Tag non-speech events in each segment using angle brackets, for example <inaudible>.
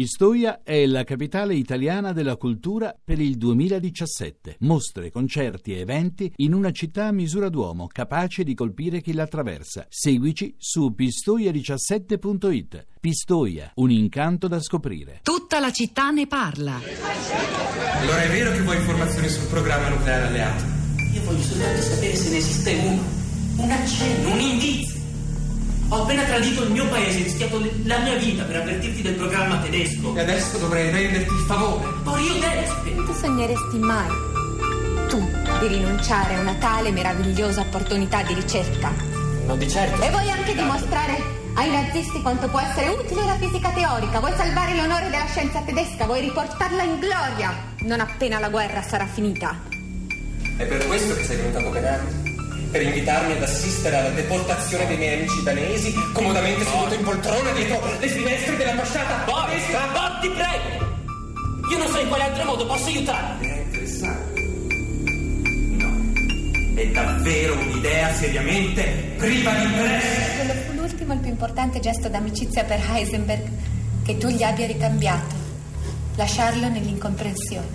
Pistoia è la capitale italiana della cultura per il 2017. Mostre, concerti e eventi in una città a misura d'uomo, capace di colpire chi la attraversa. Seguici su pistoia17.it. Pistoia, un incanto da scoprire. Tutta la città ne parla. Allora è vero che vuoi informazioni sul programma nucleare alleato? Io voglio soltanto sapere se ne esiste uno, appena tradito il mio paese, rischiato la mia vita per avvertirti del programma tedesco. E adesso dovrei renderti il favore. Morio Despe! Tu sogneresti mai, tu, di rinunciare a una tale meravigliosa opportunità di ricerca? Non di certo. E vuoi anche dimostrare ai nazisti quanto può essere utile la fisica teorica? Vuoi salvare l'onore della scienza tedesca? Vuoi riportarla in gloria? Non appena la guerra sarà finita. È per questo che sei venuta a Copenaghen? Per invitarmi ad assistere alla deportazione dei miei amici danesi, comodamente seduto in poltrona dietro le finestre dell'ambasciata Boris, Bob, ti prego! Io non so in quale altro modo posso aiutarti. È interessante. No. È davvero un'idea seriamente priva di interesse. Quello fu l'ultimo e il più importante gesto d'amicizia per Heisenberg che tu gli abbia ricambiato. Lasciarlo nell'incomprensione.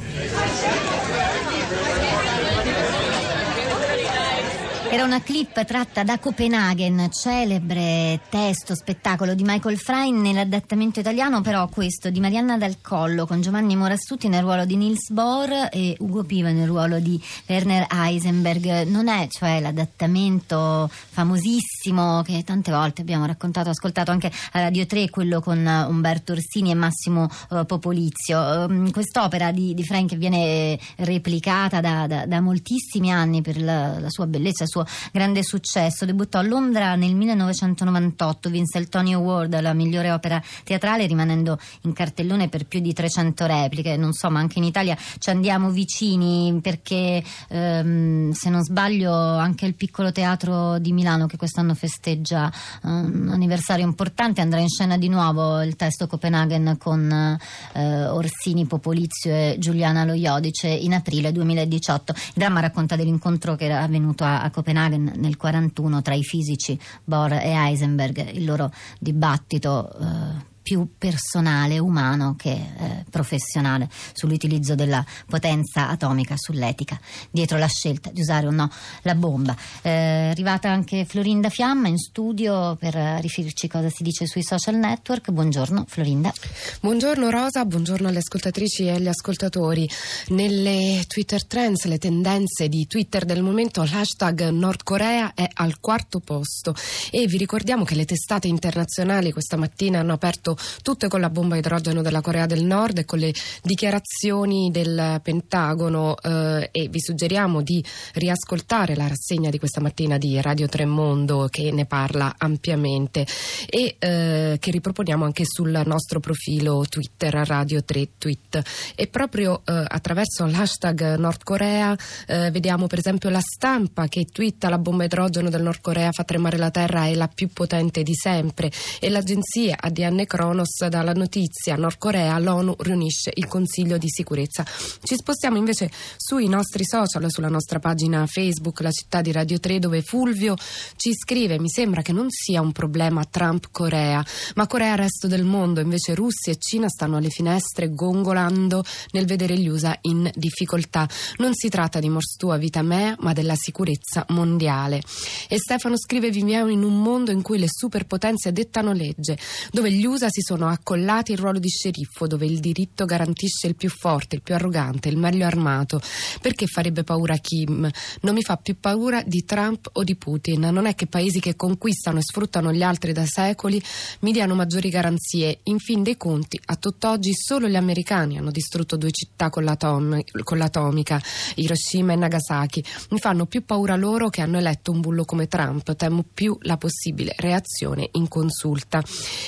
Era una clip tratta da Copenaghen, celebre testo, spettacolo di Michael Fry nell'adattamento italiano, però questo di Marianna Dal Collo con Giovanni Morassuti nel ruolo di Nils Bohr e Ugo Piva nel ruolo di Werner Heisenberg. Non è cioè l'adattamento famosissimo che tante volte abbiamo raccontato, ascoltato anche a Radio 3, quello con Umberto Orsini e Massimo uh, Popolizio. Um, quest'opera di, di Frank viene replicata da, da, da moltissimi anni per la, la sua bellezza, il suo grande successo. Debuttò a Londra nel 1998, vinse il Tony Award alla migliore opera teatrale, rimanendo in cartellone per più di 300 repliche. Non so, ma anche in Italia ci andiamo vicini perché, ehm, se non sbaglio, anche il piccolo teatro di Milano che quest'anno festeggia un anniversario importante andrà in scena di nuovo il testo Copenaghen con eh, Orsini, Popolizio e Giuliana Loiodice in aprile 2018. Il dramma racconta dell'incontro che era avvenuto a, a Copenaghen nel 1941 tra i fisici Bohr e Heisenberg, il loro dibattito eh, più personale, umano che eh, professionale sull'utilizzo della potenza atomica, sull'etica, dietro la scelta di usare o no la bomba. Eh, è arrivata anche Florinda Fiamma in studio per riferirci cosa si dice sui social network. Buongiorno Florinda. Buongiorno Rosa, buongiorno alle ascoltatrici e agli ascoltatori. Nelle Twitter Trends, le tendenze di Twitter del momento, l'hashtag Nord Corea è al quarto posto e vi ricordiamo che le testate internazionali questa mattina hanno aperto tutte con la bomba idrogeno della Corea del Nord e con le dichiarazioni del Pentagono eh, e vi suggeriamo di riascoltare la rassegna di questa mattina di Radio Tremondo che ne parla ampiamente e eh, che riproponiamo anche sul nostro profilo Twitter Radio 3 Tweet. E proprio eh, attraverso l'hashtag Nord Corea eh, vediamo per esempio la stampa che twitta la bomba idrogeno del Nord Corea fa tremare la terra è la più potente di sempre. E l'agenzia ADN Cron Kronos dalla notizia Nord Corea l'ONU riunisce il Consiglio di sicurezza. Ci spostiamo invece sui nostri social, sulla nostra pagina Facebook, la città di Radio 3, dove Fulvio ci scrive: Mi sembra che non sia un problema Trump-Corea, ma Corea-resto del mondo. Invece Russia e Cina stanno alle finestre gongolando nel vedere gli USA in difficoltà. Non si tratta di morstua vita mea, ma della sicurezza mondiale. E Stefano scrive: Viviamo in un mondo in cui le superpotenze dettano legge, dove gli USA si sono accollati il ruolo di sceriffo dove il diritto garantisce il più forte, il più arrogante, il meglio armato. Perché farebbe paura Kim? Non mi fa più paura di Trump o di Putin. Non è che paesi che conquistano e sfruttano gli altri da secoli mi diano maggiori garanzie. In fin dei conti, a tutt'oggi solo gli americani hanno distrutto due città con, l'atom- con l'atomica, Hiroshima e Nagasaki. Mi fanno più paura loro che hanno eletto un bullo come Trump. Temo più la possibile reazione in consulta.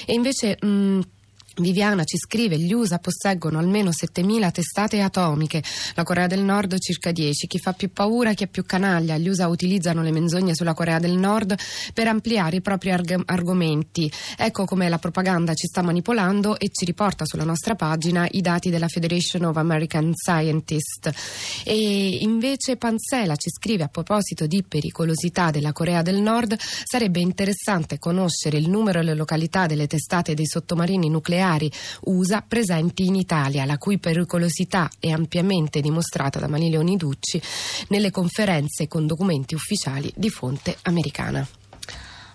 E invece mh, Mm, Viviana ci scrive: gli USA posseggono almeno 7.000 testate atomiche, la Corea del Nord circa 10. Chi fa più paura, chi è più canaglia. Gli USA utilizzano le menzogne sulla Corea del Nord per ampliare i propri arg- argomenti. Ecco come la propaganda ci sta manipolando e ci riporta sulla nostra pagina i dati della Federation of American Scientists. E invece Panzela ci scrive a proposito di pericolosità della Corea del Nord: sarebbe interessante conoscere il numero e le località delle testate dei sottomarini nucleari nucleari USA presenti in Italia, la cui pericolosità è ampiamente dimostrata da Manilio Niducci nelle conferenze con documenti ufficiali di fonte americana.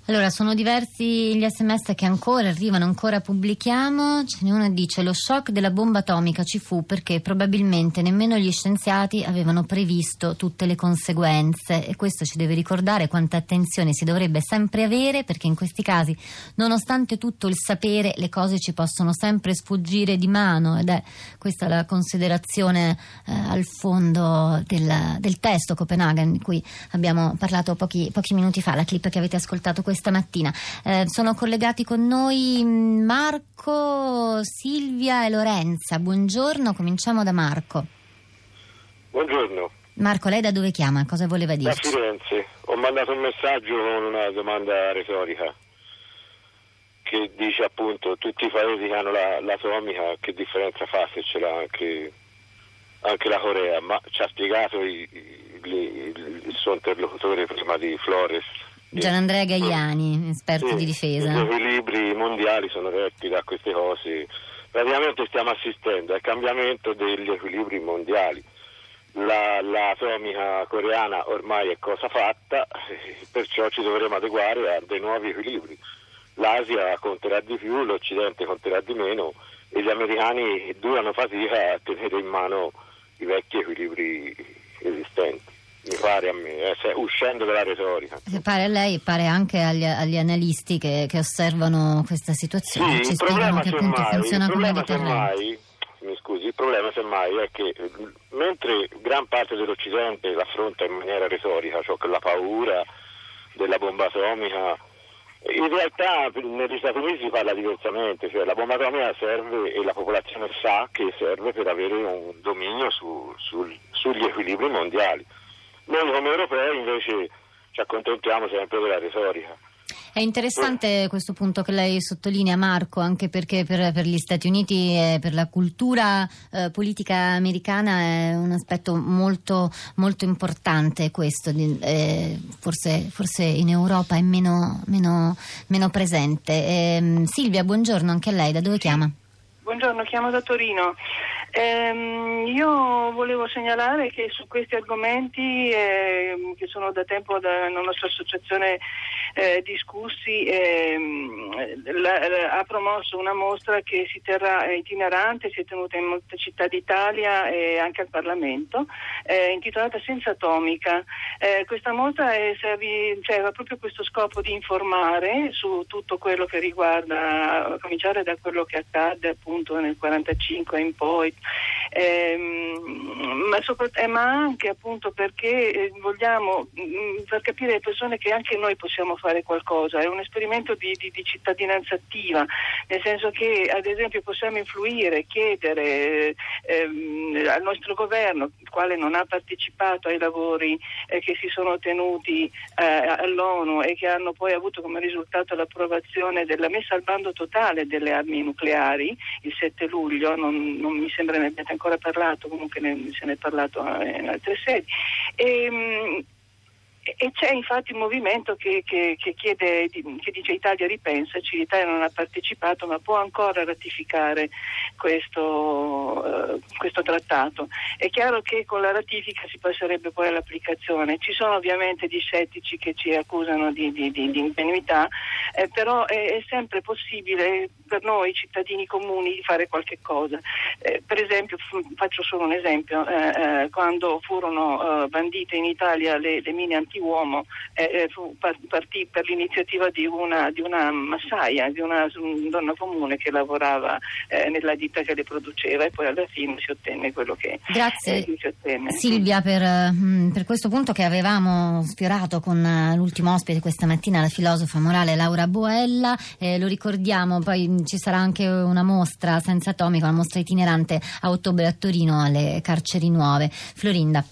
Allora, sono diversi gli sms che ancora arrivano, ancora pubblichiamo. Ce n'è uno che dice: Lo shock della bomba atomica ci fu perché probabilmente nemmeno gli scienziati avevano previsto tutte le conseguenze. E questo ci deve ricordare quanta attenzione si dovrebbe sempre avere, perché in questi casi, nonostante tutto il sapere, le cose ci possono sempre sfuggire di mano. Ed è questa la considerazione eh, al fondo del, del, testo Copenaghen, di cui abbiamo parlato pochi, pochi minuti fa, la clip che avete ascoltato questa mattina. Eh, sono collegati con noi Marco, Silvia e Lorenza. Buongiorno, cominciamo da Marco. Buongiorno. Marco, lei da dove chiama? Cosa voleva dire? Da Firenze. Ho mandato un messaggio con una domanda retorica che dice appunto tutti i paesi che hanno la, l'atomica che differenza fa se ce l'ha anche, anche la Corea, ma ci ha spiegato i, i, il, il suo interlocutore prima di Flores Gianandrea Gaiani, esperto sì, di difesa. Gli equilibri mondiali sono retti da queste cose. Praticamente stiamo assistendo al cambiamento degli equilibri mondiali. La, l'atomica coreana ormai è cosa fatta, <laughs> perciò ci dovremo adeguare a dei nuovi equilibri. L'Asia conterà di più, l'Occidente conterà di meno e gli americani durano fatica a tenere in mano i vecchi equilibri esistenti mi pare a me, eh, cioè, uscendo dalla retorica. Pare a lei, pare anche agli, agli analisti che, che, osservano questa situazione, sì, ci spiegano che appunto mai, funziona come semmai, mi scusi, il problema semmai è che mentre gran parte dell'Occidente l'affronta in maniera retorica, cioè con la paura della bomba atomica, in realtà negli Stati Uniti si parla diversamente, cioè la bomba atomica serve e la popolazione sa che serve per avere un dominio su, su, sugli equilibri mondiali. Noi come europei invece ci accontentiamo sempre della retorica. È interessante questo punto che lei sottolinea, Marco, anche perché per, per gli Stati Uniti e per la cultura eh, politica americana è un aspetto molto, molto importante questo, eh, forse, forse, in Europa è meno, meno, meno presente. Eh, Silvia, buongiorno anche a lei, da dove chiama? Buongiorno, chiamo da Torino. Ehm, io volevo segnalare che su questi argomenti, eh, che sono da tempo nella nostra associazione eh, discussi, ehm, la, la, ha promosso una mostra che si terrà itinerante, si è tenuta in molte città d'Italia e anche al Parlamento, eh, intitolata Senza Atomica. Eh, questa mostra è, cioè, aveva proprio questo scopo di informare su tutto quello che riguarda, a cominciare da quello che accadde appunto nel 1945 in poi, ehm, ma, eh, ma, anche appunto perché eh, vogliamo mh, mm, far capire alle persone che anche noi possiamo fare qualcosa, è un esperimento di, di, di, cittadinanza attiva, nel senso che ad esempio possiamo influire, chiedere ehm, al nostro governo, il quale non ha partecipato ai lavori eh, che si sono tenuti eh, all'ONU e che hanno poi avuto come risultato l'approvazione della messa al bando totale delle armi nucleari il 7 luglio, non, non mi sembra ne parlato, comunque ne, se ne è parlato eh, in altre sedi. E, ehm, e c'è infatti un movimento che, che, che, chiede, che dice Italia ripensaci, l'Italia non ha partecipato ma può ancora ratificare questo, uh, questo, trattato. È chiaro che con la ratifica si passerebbe poi all'applicazione. Ci sono ovviamente gli scettici che ci accusano di, di, di, di ingenuità, eh, però è, è, sempre possibile per noi cittadini comuni fare qualche cosa. Eh, per esempio, f- faccio solo un esempio, eh, eh quando furono eh, bandite in Italia le, le mine anti uomo eh, partì per l'iniziativa di una, di una massaia, di una, una, donna comune che lavorava eh, nella ditta che le produceva e poi alla fine si ottenne quello che Grazie eh, si ottenne. Silvia per, mm, per, questo punto che avevamo sfiorato con eh, l'ultimo ospite questa mattina, la filosofa morale Laura Boella, eh, lo ricordiamo, poi mm, ci sarà anche una mostra senza atomico, una mostra itinerante a ottobre a Torino alle carceri nuove. Florinda.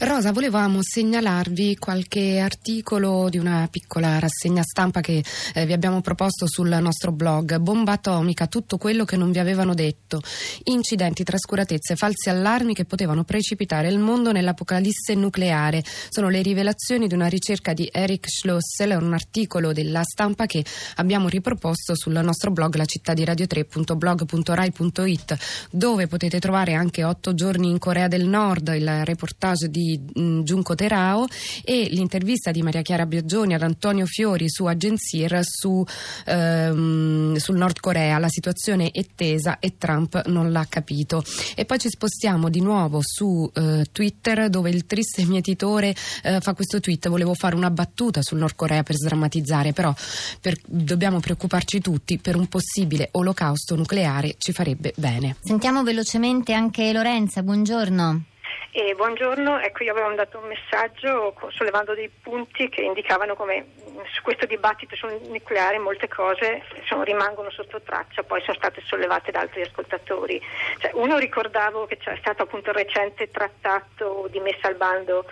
Rosa, volevamo segnalarvi qualche articolo di una piccola rassegna stampa che eh, vi abbiamo proposto sul nostro blog. Bomba atomica, tutto quello che non vi avevano detto. Incidenti, trascuratezze, falsi allarmi che potevano precipitare il mondo nell'apocalisse nucleare. Sono le rivelazioni di una ricerca di Eric Schlossel, un articolo della stampa che abbiamo riproposto sul nostro blog la città di radio3.blog.rai.it dove potete trovare anche otto giorni in Corea del Nord, il reportage di mh, Giunco Terao e l'intervista di Maria Chiara Biaggioni ad Antonio Fiori su Agenzir su, ehm, sul Nord Corea. La situazione è tesa e Trump non l'ha capito. E poi ci spostiamo di nuovo su eh, Twitter dove il triste mietitore eh, fa questo tweet. Volevo fare una battuta sul Nord Corea per sdrammatizzare, però per, dobbiamo preoccuparci tutti per un possibile olocausto nucleare ci farebbe bene. Sentiamo velocemente anche Lorenza, buongiorno. E buongiorno, ecco io avevo mandato un messaggio sollevando dei punti che indicavano come su questo dibattito sul nucleare molte cose sono, rimangono sotto traccia, poi sono state sollevate da altri ascoltatori. Cioè, uno ricordavo che c'è stato appunto il recente trattato di messa al bando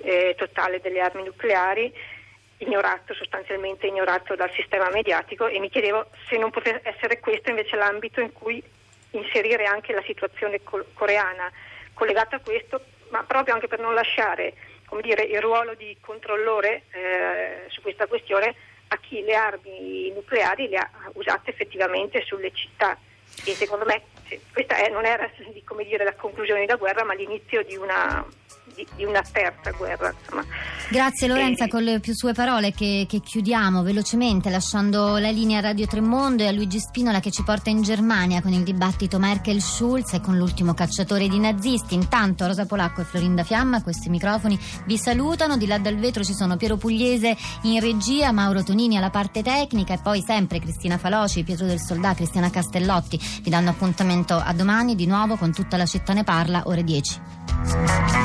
eh, totale delle armi nucleari ignorato, sostanzialmente ignorato dal sistema mediatico e mi chiedevo se non potesse essere questo invece l'ambito in cui inserire anche la situazione coreana collegata a questo, ma proprio anche per non lasciare dire, il ruolo di controllore eh, su questa questione a chi le armi nucleari le ha usate effettivamente sulle città. E secondo me questa è, non era dire, la conclusione della guerra, ma l'inizio di una di, di una terza guerra. Insomma. Grazie Lorenza, e... con le più sue parole che, che, chiudiamo velocemente lasciando la linea a Radio Tremondo e a Luigi Spinola che ci porta in Germania con il dibattito Merkel-Schulz e con l'ultimo cacciatore di nazisti. Intanto Rosa Polacco e Florinda Fiamma questi microfoni vi salutano, di là dal vetro ci sono Piero Pugliese in regia, Mauro Tonini alla parte tecnica e poi sempre Cristina Faloci, Pietro del Soldà, Cristiana Castellotti vi danno appuntamento a domani di nuovo con tutta la città ne parla, ore 10.